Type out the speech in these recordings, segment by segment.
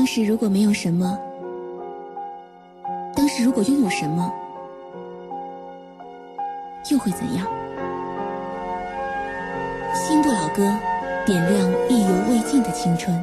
当时如果没有什么，当时如果拥有什么，又会怎样？新不老歌，点亮意犹未尽的青春。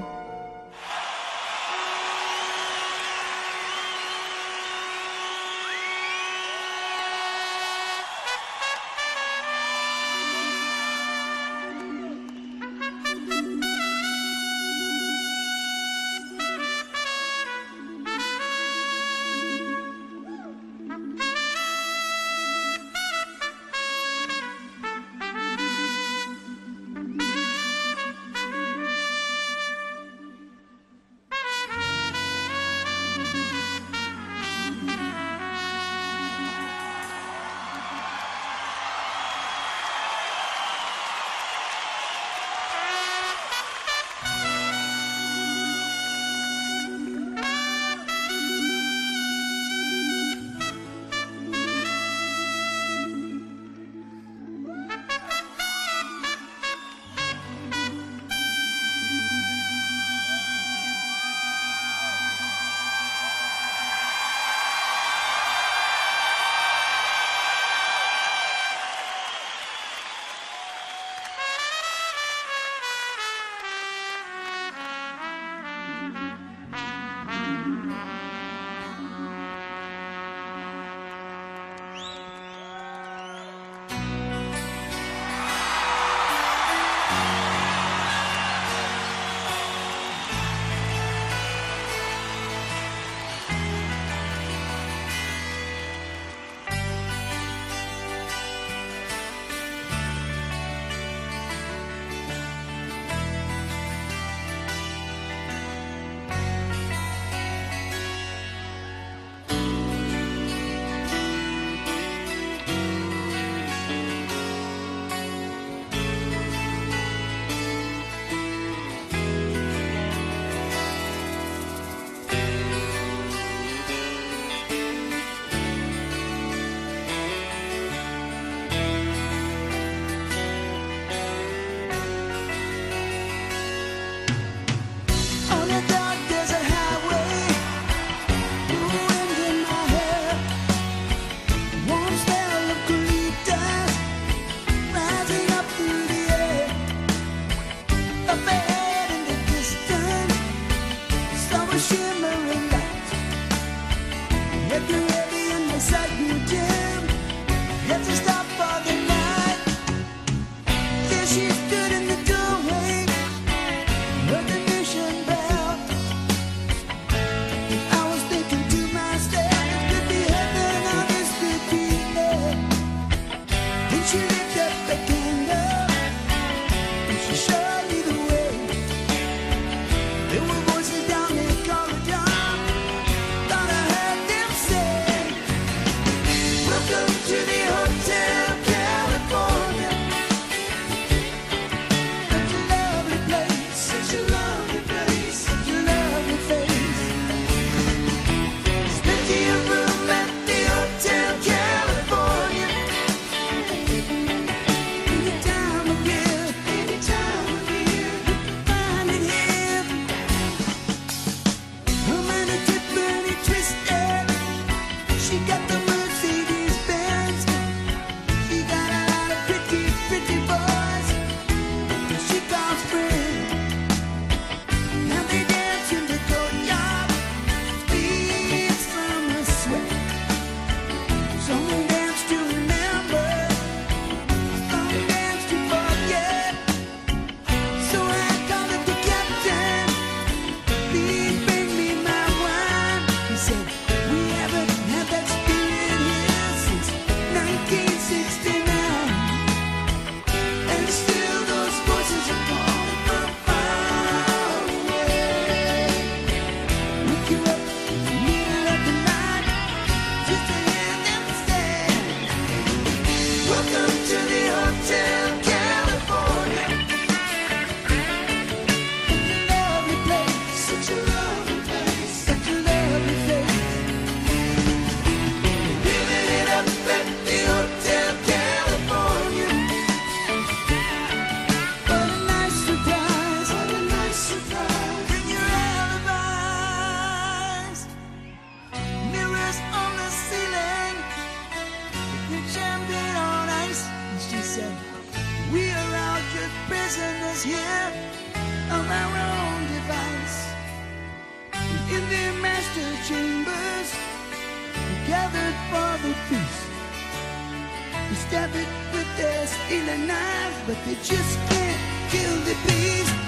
Stab it with their stealing knife, but they just can't kill the beast.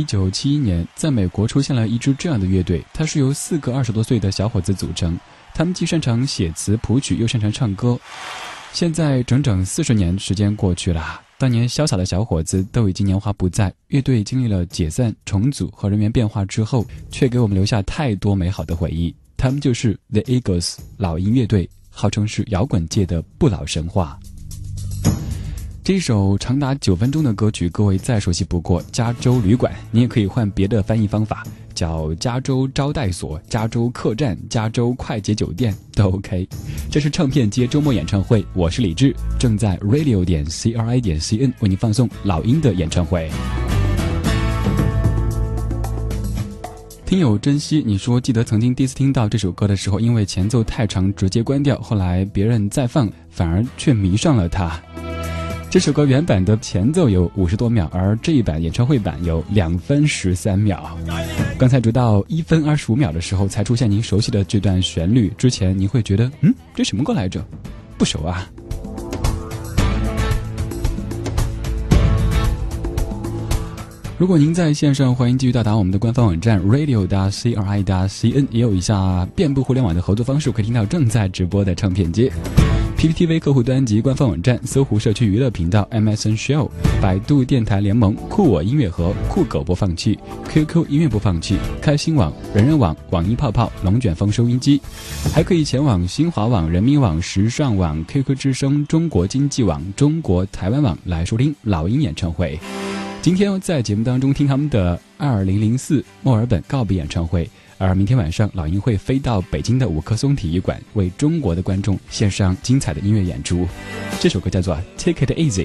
一九七一年，在美国出现了一支这样的乐队，它是由四个二十多岁的小伙子组成，他们既擅长写词谱曲，又擅长唱歌。现在整整四十年时间过去了，当年潇洒的小伙子都已经年华不在，乐队经历了解散、重组和人员变化之后，却给我们留下太多美好的回忆。他们就是 The Eagles 老鹰乐队，号称是摇滚界的不老神话。这首长达九分钟的歌曲，各位再熟悉不过，《加州旅馆》。你也可以换别的翻译方法，叫加州招待所、加州客栈、加州快捷酒店都 OK。这是唱片街周末演唱会，我是李志，正在 radio 点 c r i 点 c n 为您放送老鹰的演唱会。听友珍惜，你说记得曾经第一次听到这首歌的时候，因为前奏太长，直接关掉。后来别人再放，反而却迷上了它。这首歌原版的前奏有五十多秒，而这一版演唱会版有两分十三秒。刚才读到一分二十五秒的时候，才出现您熟悉的这段旋律。之前您会觉得，嗯，这什么歌来着？不熟啊。如果您在线上，欢迎继续到达我们的官方网站 radio.cri.cn，也有一下遍布互联网的合作方式，可以听到正在直播的唱片街。PPTV 客户端及官方网站，搜狐社区娱乐频道 MSN Show，百度电台联盟酷我音乐盒酷狗播放器，QQ 音乐播放器，开心网、人人网、网易泡泡、龙卷风收音机，还可以前往新华网、人民网、时尚网、QQ 之声、中国经济网、中国台湾网来收听老鹰演唱会。今天在节目当中听他们的二零零四墨尔本告别演唱会。而明天晚上，老鹰会飞到北京的五棵松体育馆，为中国的观众献上精彩的音乐演出。这首歌叫做《Take It Easy》。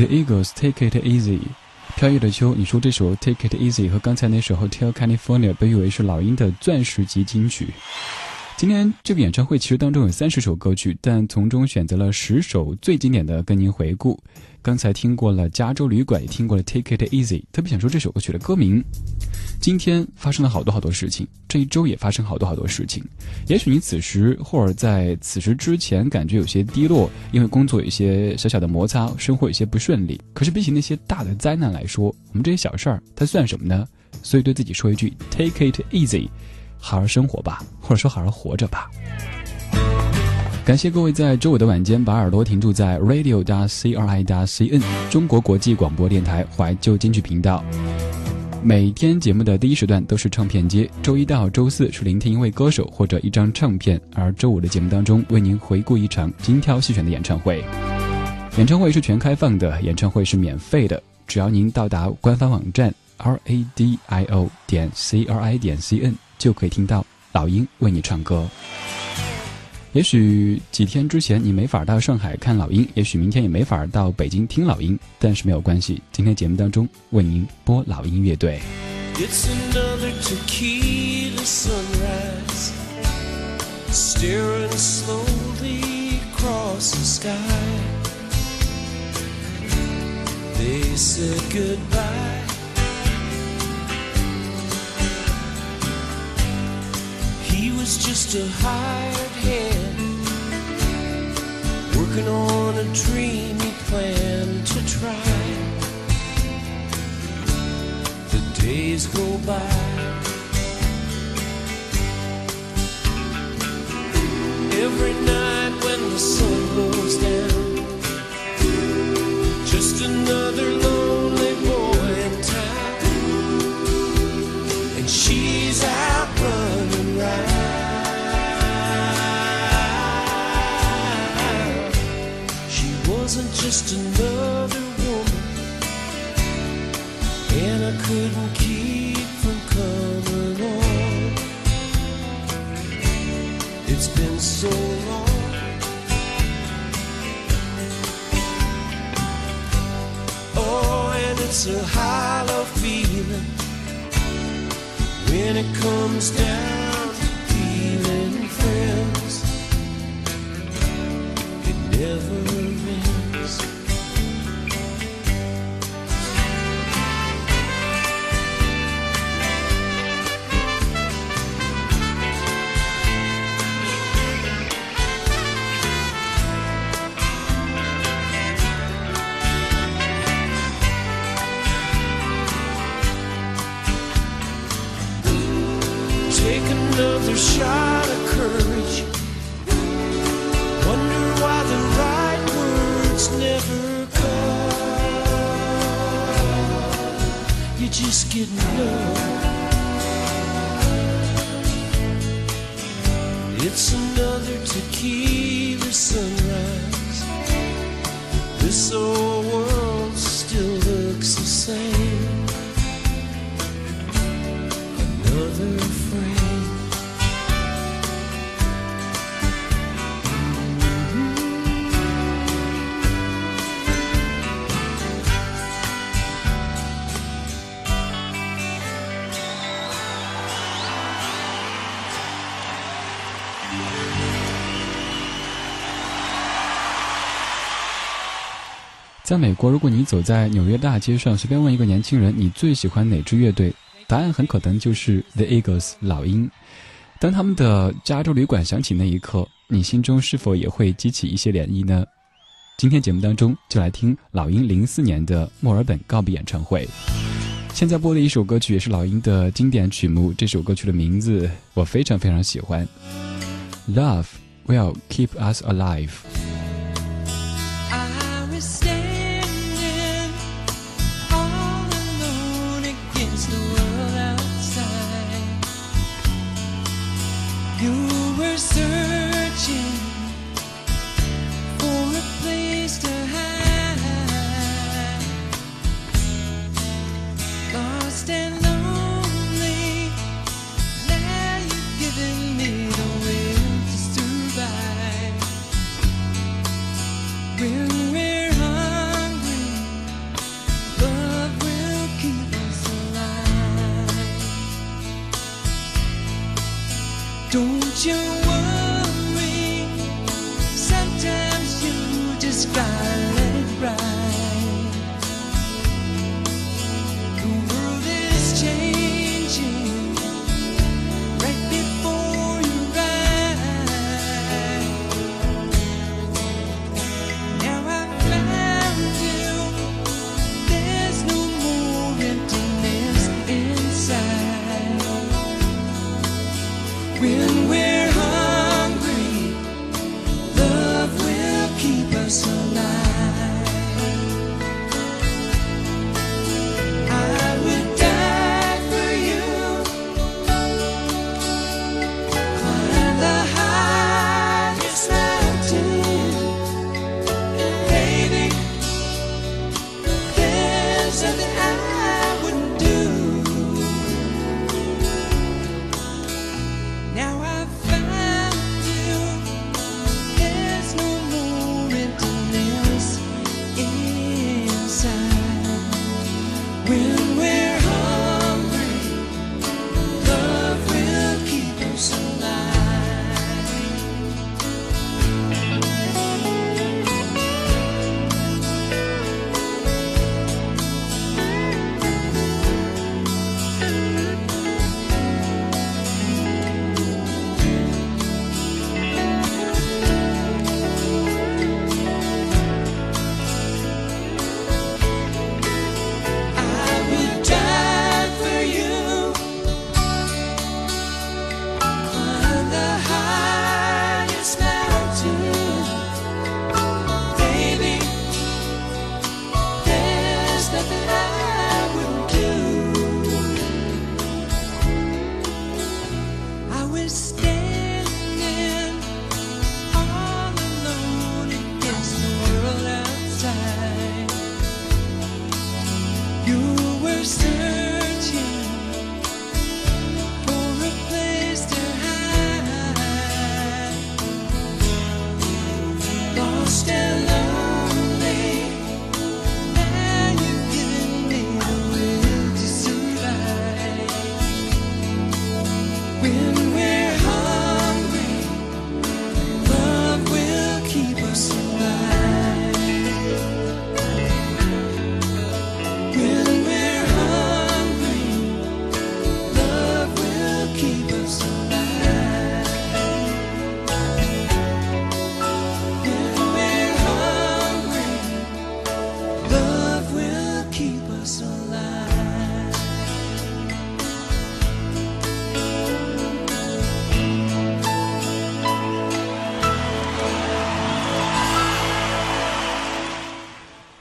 The Eagles Take It Easy，飘逸的秋。你说这首 Take It Easy 和刚才那首 Hotel California 被誉为是老鹰的钻石级金曲。今天这个演唱会其实当中有三十首歌曲，但从中选择了十首最经典的跟您回顾。刚才听过了《加州旅馆》，也听过了《Take It Easy》，特别想说这首歌曲的歌名。今天发生了好多好多事情，这一周也发生好多好多事情。也许你此时或者在此时之前感觉有些低落，因为工作有一些小小的摩擦，生活有些不顺利。可是比起那些大的灾难来说，我们这些小事儿它算什么呢？所以对自己说一句：Take it easy。好好生活吧，或者说好好活着吧。感谢各位在周五的晚间把耳朵停住在 radio 加 c r i 加 c n 中国国际广播电台怀旧金曲频道。每天节目的第一时段都是唱片街，周一到周四是聆听一位歌手或者一张唱片，而周五的节目当中为您回顾一场精挑细选的演唱会。演唱会是全开放的，演唱会是免费的，只要您到达官方网站 r a d i o 点 c r i 点 c n。就可以听到老鹰为你唱歌。也许几天之前你没法到上海看老鹰，也许明天也没法到北京听老鹰，但是没有关系，今天节目当中为您播老鹰乐队。It's another tequila sunrise, staring slowly across the sky. They said goodbye. He was just a hired hand, working on a dream he planned to try. The days go by. Every night when the sun goes down, just another just another woman, and I couldn't keep from coming on. It's been so long. Oh, and it's a hollow feeling when it comes down. Just get numb. It's another tequila sunrise. This old world still looks the same. Another 在美国，如果你走在纽约大街上，随便问一个年轻人你最喜欢哪支乐队，答案很可能就是 The Eagles 老鹰。当他们的加州旅馆响起那一刻，你心中是否也会激起一些涟漪呢？今天节目当中就来听老鹰零四年的墨尔本告别演唱会。现在播的一首歌曲也是老鹰的经典曲目，这首歌曲的名字我非常非常喜欢，《Love Will Keep Us Alive》。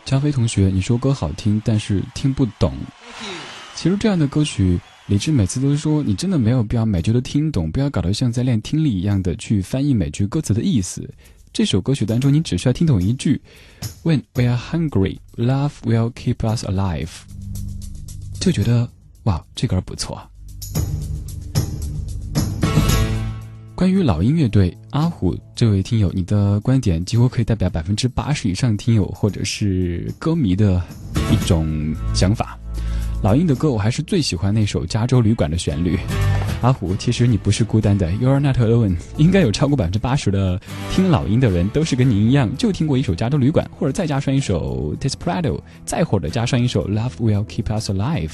加菲同学，你说歌好听，但是听不懂。其实这样的歌曲，李志每次都说你真的没有必要每句都听懂，不要搞得像在练听力一样的去翻译每句歌词的意思。这首歌曲当中，你只需要听懂一句：“When we are hungry, love will keep us alive。”就觉得哇，这歌不错。关于老鹰乐队，阿虎这位听友，你的观点几乎可以代表百分之八十以上听友或者是歌迷的一种想法。老鹰的歌，我还是最喜欢那首《加州旅馆》的旋律。阿虎，其实你不是孤单的，You're not alone。应该有超过百分之八十的听老鹰的人都是跟您一样，就听过一首《加州旅馆》，或者再加上一首《Desperado》，再或者加上一首《Love Will Keep Us Alive》。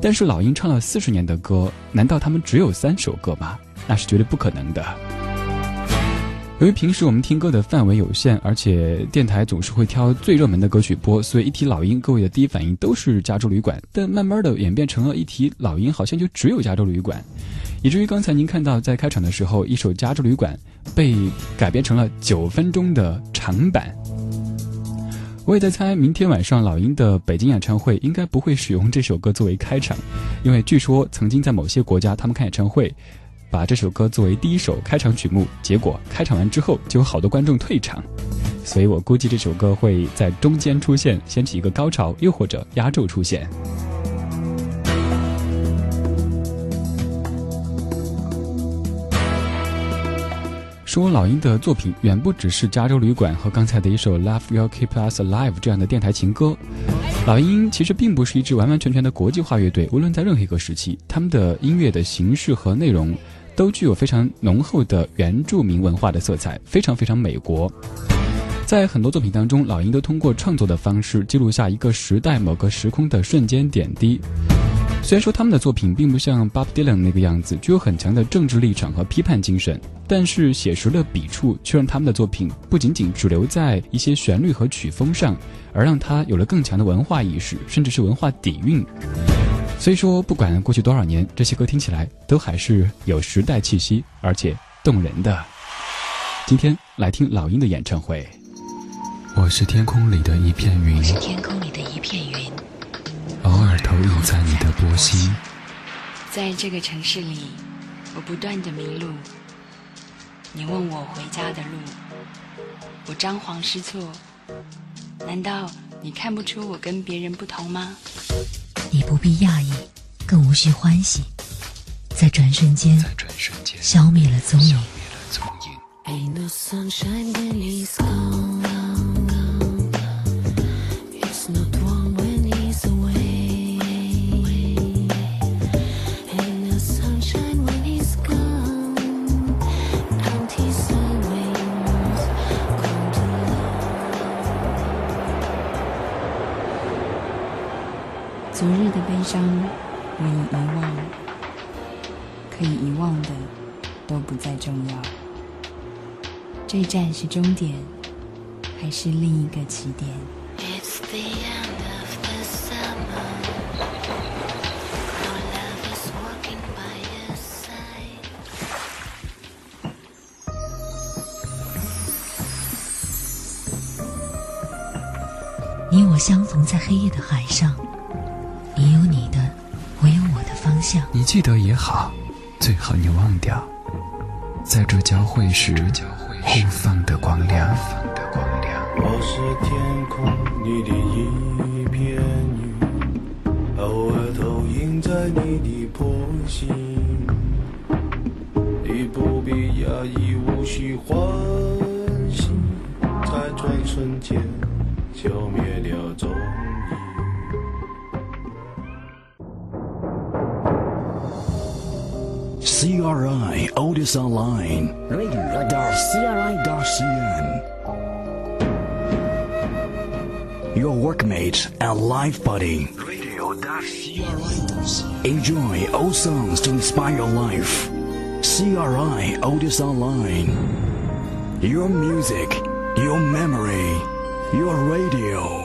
但是老鹰唱了四十年的歌，难道他们只有三首歌吗？那是绝对不可能的。由于平时我们听歌的范围有限，而且电台总是会挑最热门的歌曲播，所以一提老鹰，各位的第一反应都是《加州旅馆》。但慢慢的演变成了一提老鹰，好像就只有《加州旅馆》，以至于刚才您看到在开场的时候，一首《加州旅馆》被改编成了九分钟的长版。我也在猜，明天晚上老鹰的北京演唱会应该不会使用这首歌作为开场，因为据说曾经在某些国家，他们看演唱会。把这首歌作为第一首开场曲目，结果开场完之后就有好多观众退场，所以我估计这首歌会在中间出现，掀起一个高潮，又或者压轴出现。说老鹰的作品远不只是《加州旅馆》和刚才的一首《Love Will Keep Us Alive》这样的电台情歌。老鹰其实并不是一支完完全全的国际化乐队，无论在任何一个时期，他们的音乐的形式和内容。都具有非常浓厚的原住民文化的色彩，非常非常美国。在很多作品当中，老鹰都通过创作的方式记录下一个时代、某个时空的瞬间点滴。虽然说他们的作品并不像 Bob Dylan 那个样子具有很强的政治立场和批判精神，但是写实的笔触却让他们的作品不仅仅只留在一些旋律和曲风上，而让它有了更强的文化意识，甚至是文化底蕴。所以说，不管过去多少年，这些歌听起来都还是有时代气息，而且动人的。今天来听老鹰的演唱会。我是天空里的一片云，我是天空里的一片云，偶尔投影在你的波心。在这个城市里，我不断的迷路。你问我回家的路，我张皇失措。难道你看不出我跟别人不同吗？你不必讶异，更无需欢喜，在转瞬间，消灭了踪影。忘的都不再重要。这站是终点，还是另一个起点？你我相逢在黑夜的海上。你有你的，我有我的方向。你记得也好，最好你忘掉，在这交汇时互放的光亮。我是天空里的一片云，偶尔投影在你的波心。你不必压抑，无需欢喜，在转瞬间消灭了 Otis Online. Radio.CRI.CN Your workmate and life buddy. Enjoy old songs to inspire your life. CRI Otis Online. Your music, your memory, your radio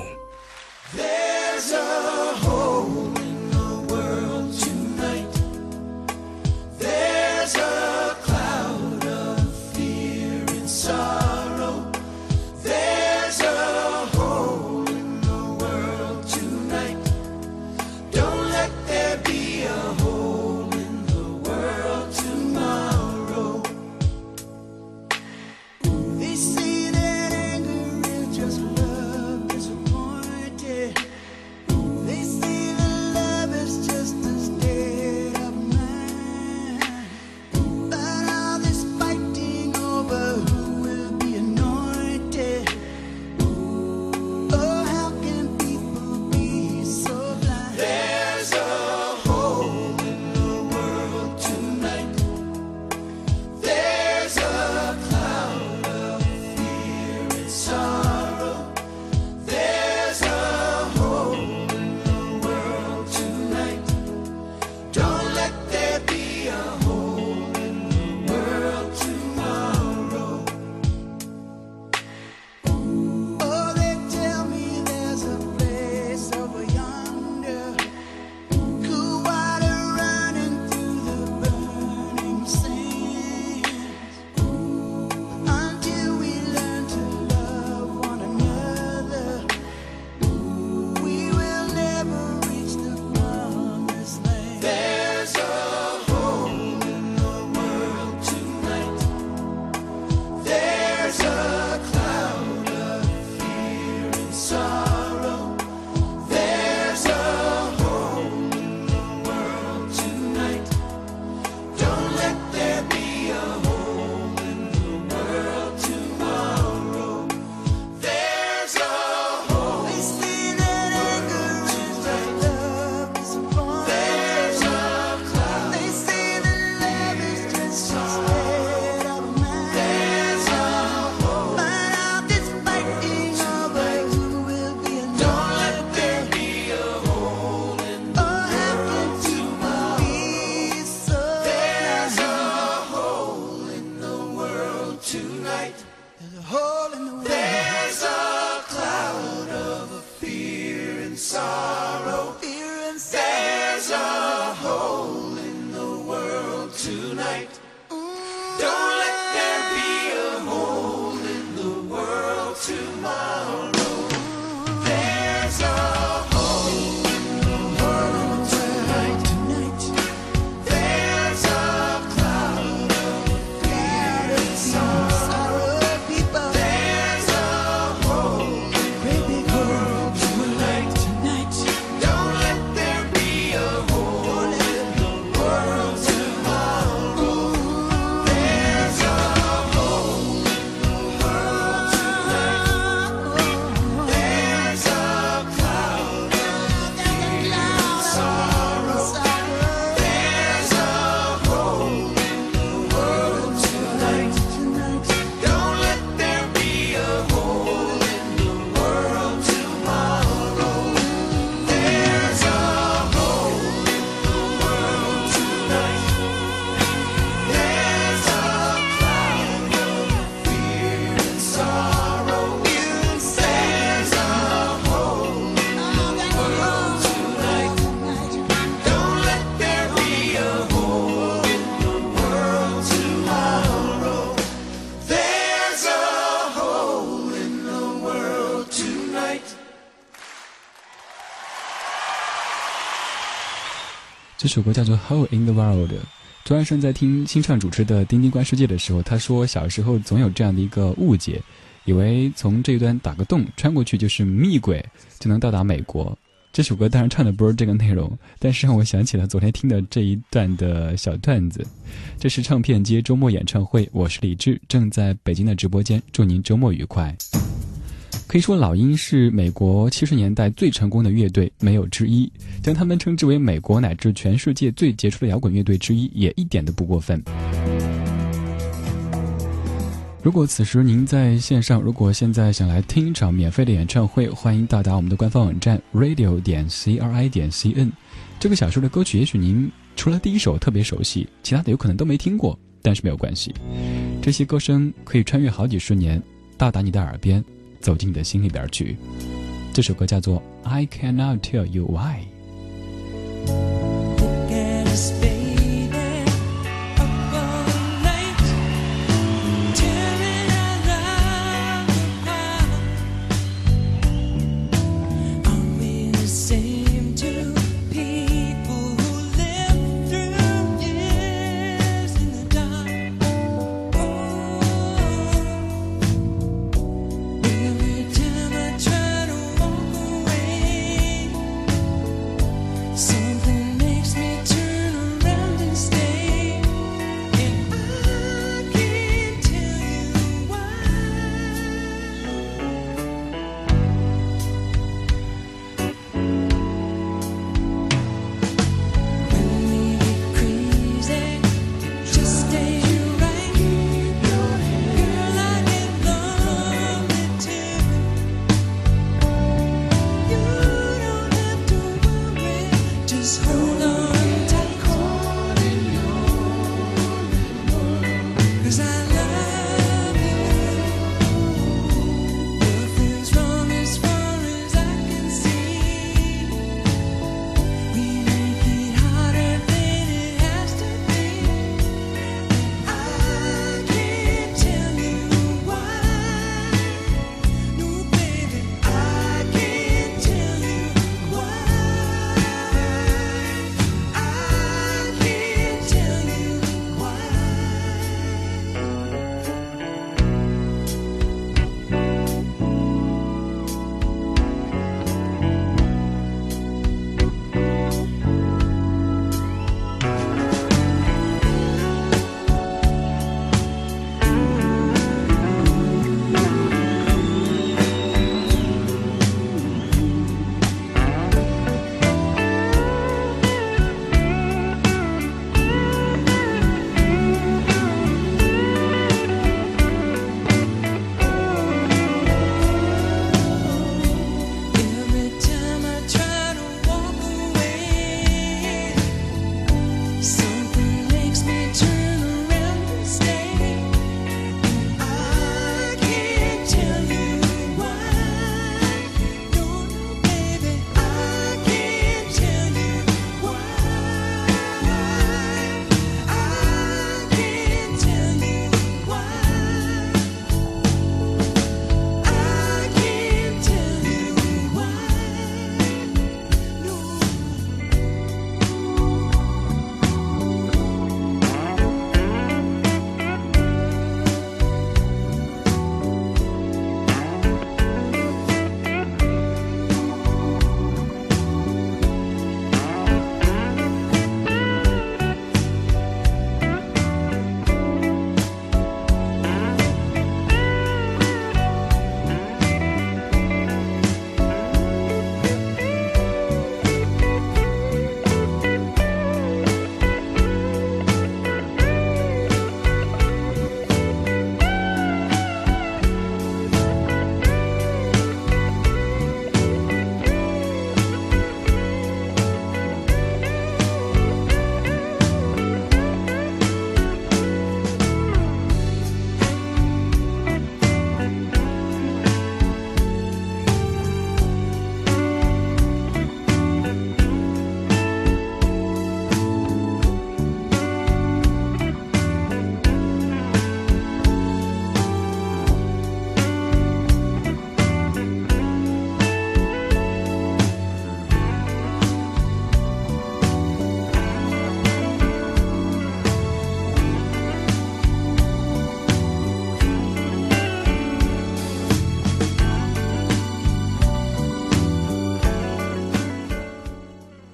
首歌叫做《How in the World》。周安生在听新唱主持的《丁丁观世界》的时候，他说小时候总有这样的一个误解，以为从这一端打个洞穿过去就是密轨，就能到达美国。这首歌当然唱的不是这个内容，但是让我想起了昨天听的这一段的小段子。这是唱片街周末演唱会，我是李志，正在北京的直播间，祝您周末愉快。可以说，老鹰是美国七十年代最成功的乐队，没有之一。将他们称之为美国乃至全世界最杰出的摇滚乐队之一，也一点都不过分。如果此时您在线上，如果现在想来听一场免费的演唱会，欢迎到达我们的官方网站 radio 点 c r i 点 c n。这个小说的歌曲，也许您除了第一首特别熟悉，其他的有可能都没听过，但是没有关系，这些歌声可以穿越好几十年，到达你的耳边。走进你的心里边去。这首歌叫做《I Cannot Tell You Why》。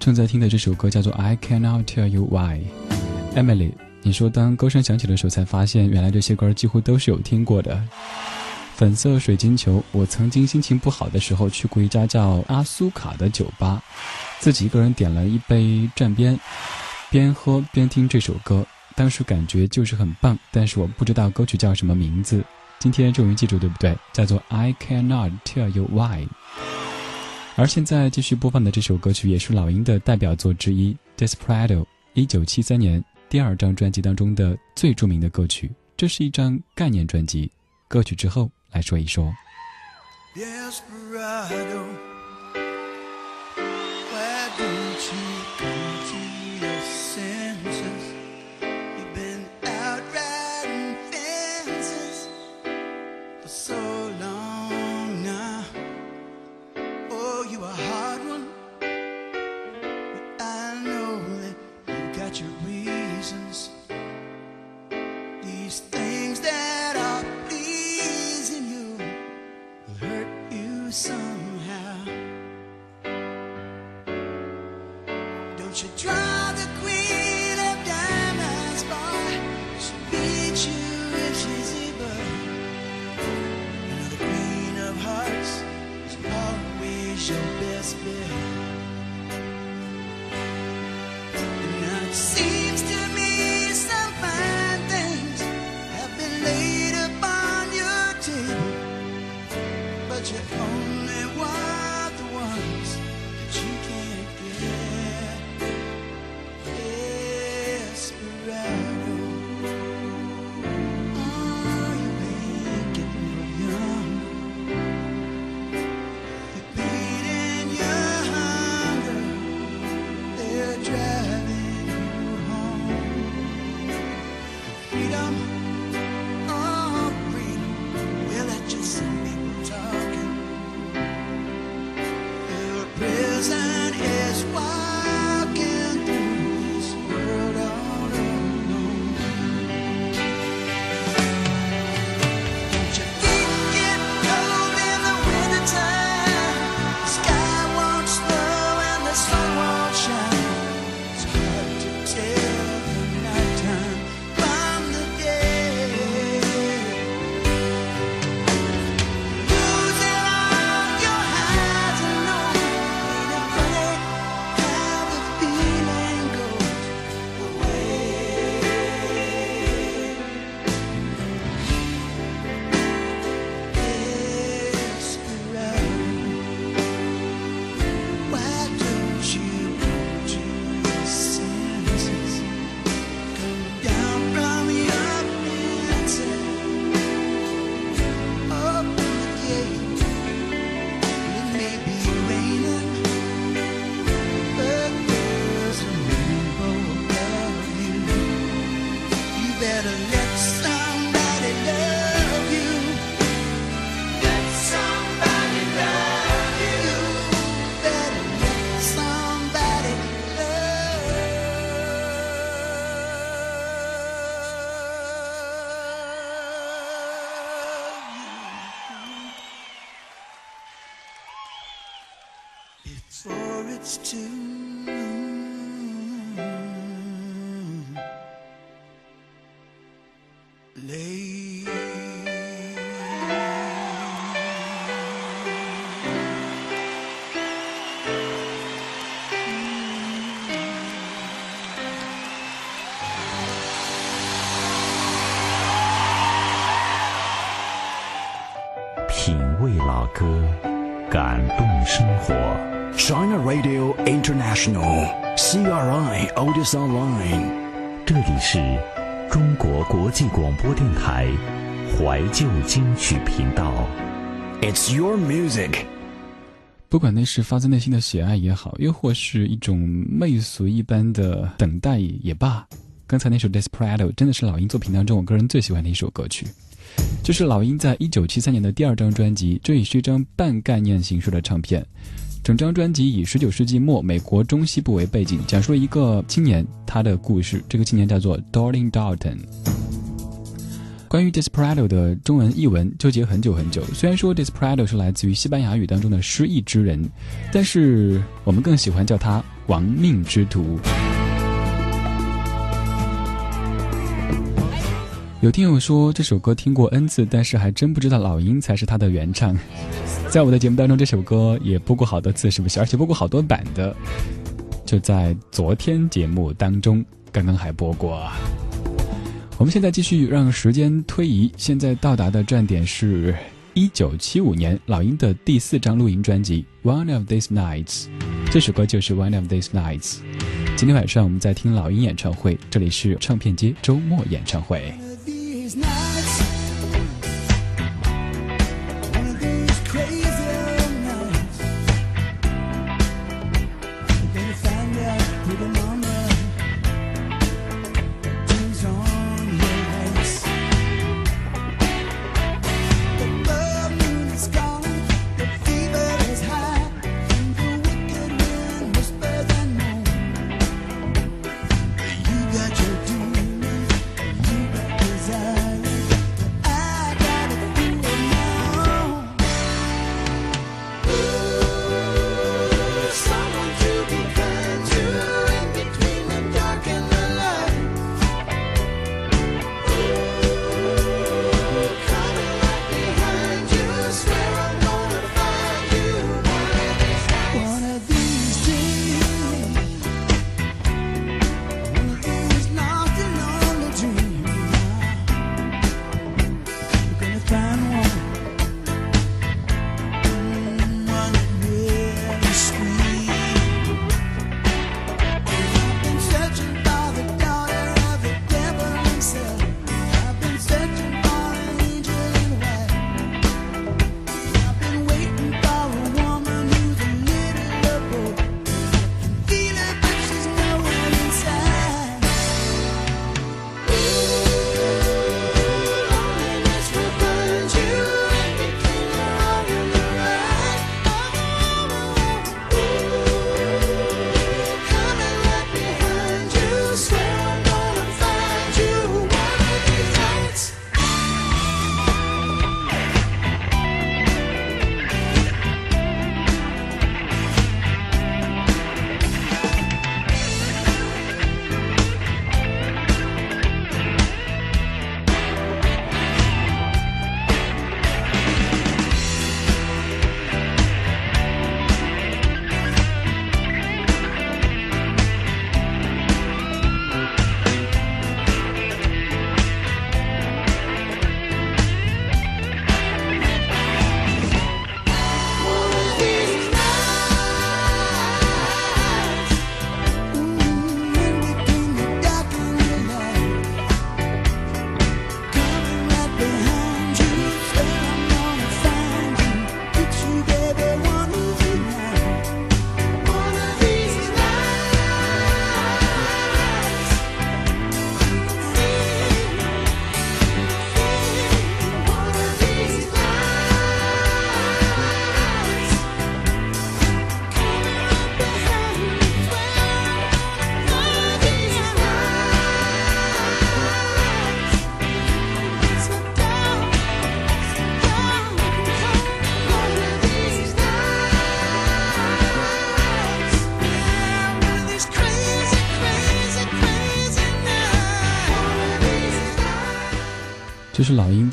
正在听的这首歌叫做《I Cannot Tell You Why》。Emily，你说当歌声响起的时候，才发现原来这些歌几乎都是有听过的。粉色水晶球，我曾经心情不好的时候去过一家叫阿苏卡的酒吧，自己一个人点了一杯蘸边，边喝边听这首歌，当时感觉就是很棒，但是我不知道歌曲叫什么名字。今天终于记住，对不对？叫做《I Cannot Tell You Why》。而现在继续播放的这首歌曲也是老鹰的代表作之一，《Desperado》，一九七三年第二张专辑当中的最著名的歌曲。这是一张概念专辑，歌曲之后来说一说。品歌，感动生活。China Radio International, CRI Otis Online。这里是中国国际广播电台怀旧金曲频道。It's your music。不管那是发自内心的喜爱也好，又或是一种媚俗一般的等待也罢，刚才那首《Desperado》真的是老鹰作品当中我个人最喜欢的一首歌曲。这是老鹰在一九七三年的第二张专辑，这也是一张半概念形式的唱片。整张专辑以十九世纪末美国中西部为背景，讲述了一个青年他的故事。这个青年叫做 Dorling Dalton。关于 Desperado 的中文译文纠结很久很久。虽然说 Desperado 是来自于西班牙语当中的失意之人，但是我们更喜欢叫他亡命之徒》。有听友说这首歌听过 N 次，但是还真不知道老鹰才是他的原唱。在我的节目当中，这首歌也播过好多次，是不是？而且播过好多版的。就在昨天节目当中，刚刚还播过。我们现在继续让时间推移，现在到达的站点是一九七五年老鹰的第四张录音专辑《One of These Nights》，这首歌就是《One of These Nights》。今天晚上我们在听老鹰演唱会，这里是唱片街周末演唱会。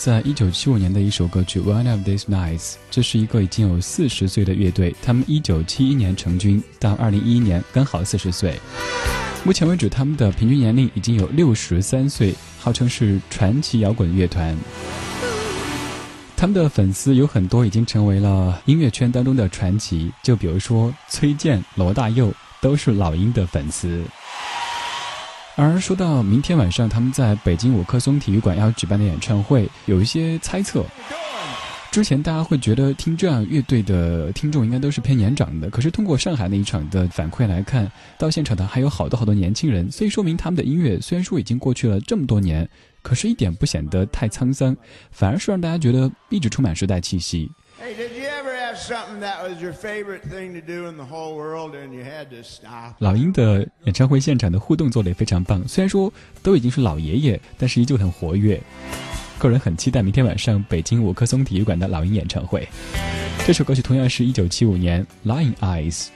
在一九七五年的一首歌曲《One of These Nights》。这是一个已经有四十岁的乐队，他们一九七一年成军，到二零一一年刚好四十岁。目前为止，他们的平均年龄已经有六十三岁，号称是传奇摇滚乐团。他们的粉丝有很多已经成为了音乐圈当中的传奇，就比如说崔健、罗大佑都是老鹰的粉丝。而说到明天晚上他们在北京五棵松体育馆要举办的演唱会，有一些猜测。之前大家会觉得听这样乐队的听众应该都是偏年长的，可是通过上海那一场的反馈来看，到现场的还有好多好多年轻人，所以说明他们的音乐虽然说已经过去了这么多年，可是一点不显得太沧桑，反而是让大家觉得一直充满时代气息。老鹰的演唱会现场的互动做得也非常棒，虽然说都已经是老爷爷，但是依旧很活跃。个人很期待明天晚上北京五棵松体育馆的老鹰演唱会。这首歌曲同样是一九七五年《Lion Eyes》。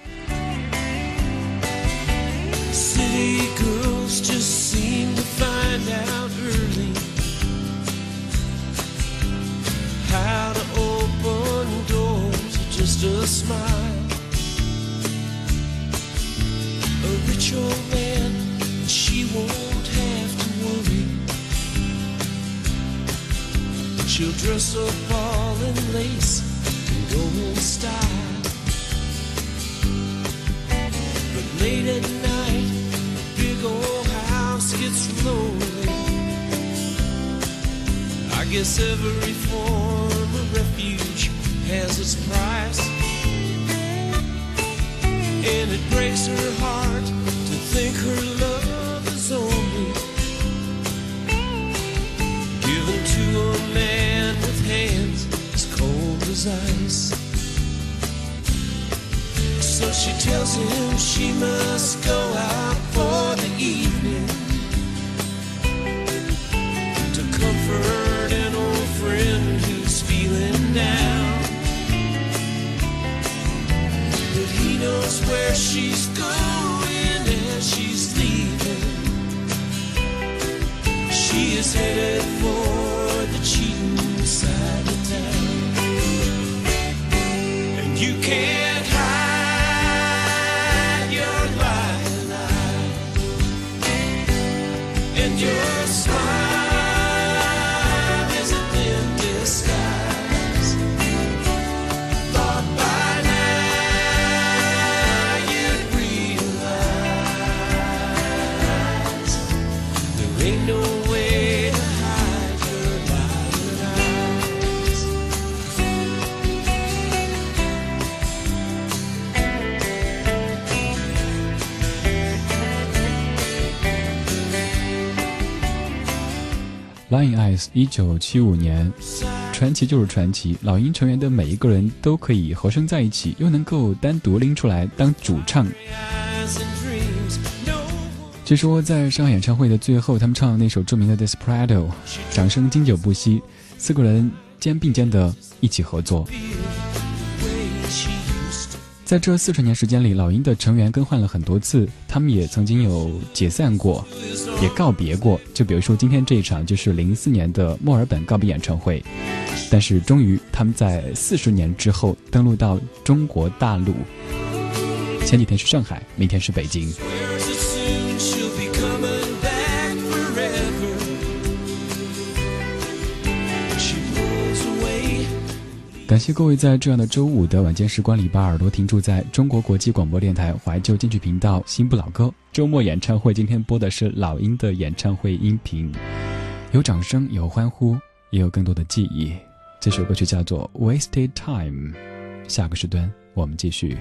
Smile. A rich old man, and she won't have to worry. She'll dress up all in lace and gold style. But late at night, a big old house gets lonely. I guess every form of refuge has its price. And it breaks her heart to think her love is only given to a man with hands as cold as ice. So she tells him she must go out for the evening knows where she's going as she's leaving. She is headed for Lying Eyes，一九七五年，传奇就是传奇。老鹰成员的每一个人都可以合声在一起，又能够单独拎出来当主唱。据说在上海演唱会的最后，他们唱了那首著名的《Desperado》，掌声经久不息，四个人肩并肩的一起合作。在这四十年时间里，老鹰的成员更换了很多次，他们也曾经有解散过，也告别过。就比如说今天这一场，就是零四年的墨尔本告别演唱会。但是终于，他们在四十年之后登陆到中国大陆。前几天是上海，明天是北京。感谢各位在这样的周五的晚间时光里把耳朵停驻在中国国际广播电台怀旧金曲频道新不老歌周末演唱会。今天播的是老鹰的演唱会音频，有掌声，有欢呼，也有更多的记忆。这首歌曲叫做《Wasted Time》。下个时段我们继续。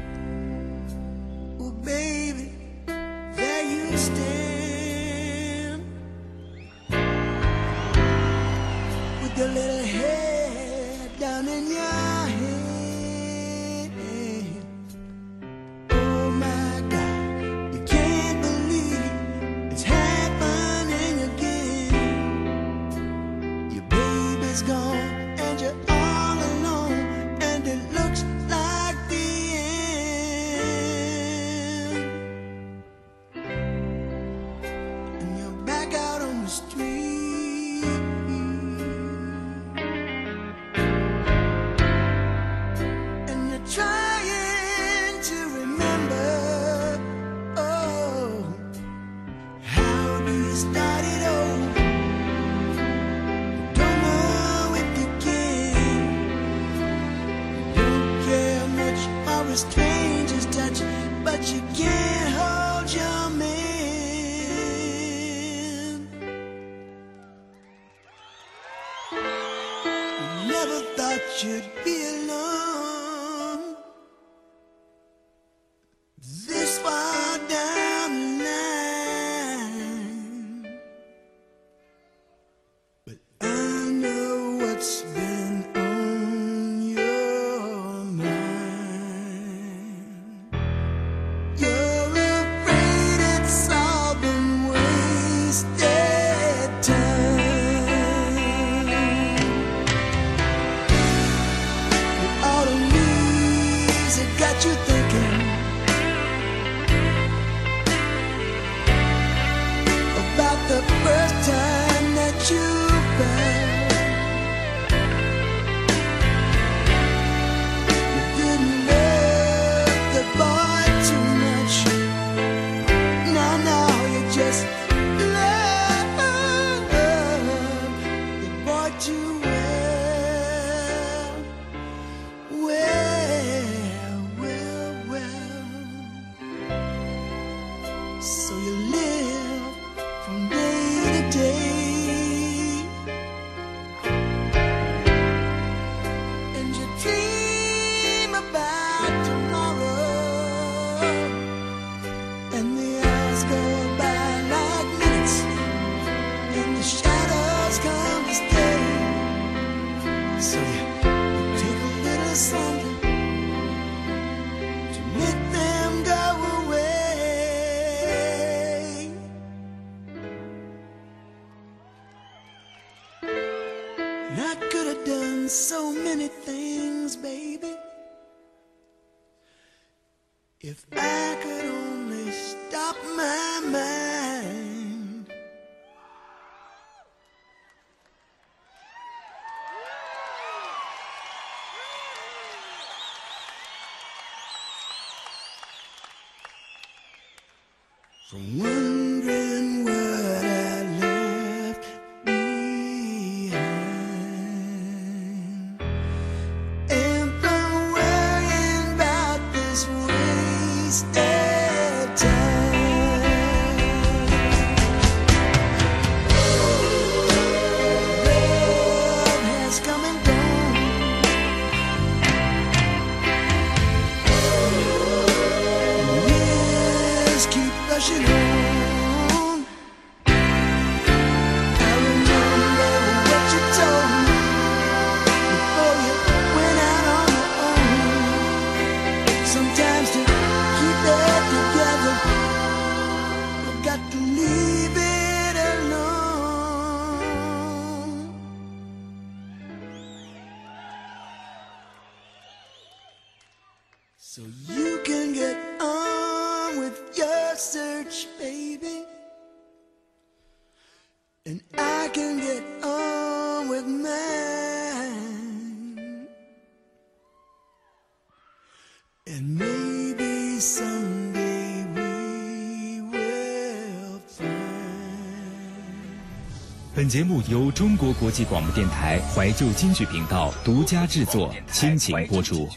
it's been From when 节目由中国国际广播电台怀旧金曲频道独家制作，亲情播出。